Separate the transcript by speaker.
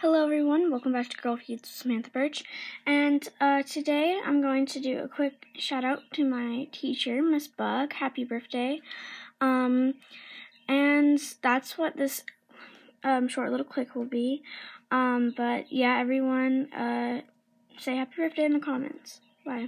Speaker 1: Hello everyone, welcome back to Girl Feeds Samantha Birch. And uh, today I'm going to do a quick shout out to my teacher, Miss Bugg. Happy birthday. Um, and that's what this um, short little click will be. Um, but yeah, everyone, uh, say happy birthday in the comments. Bye.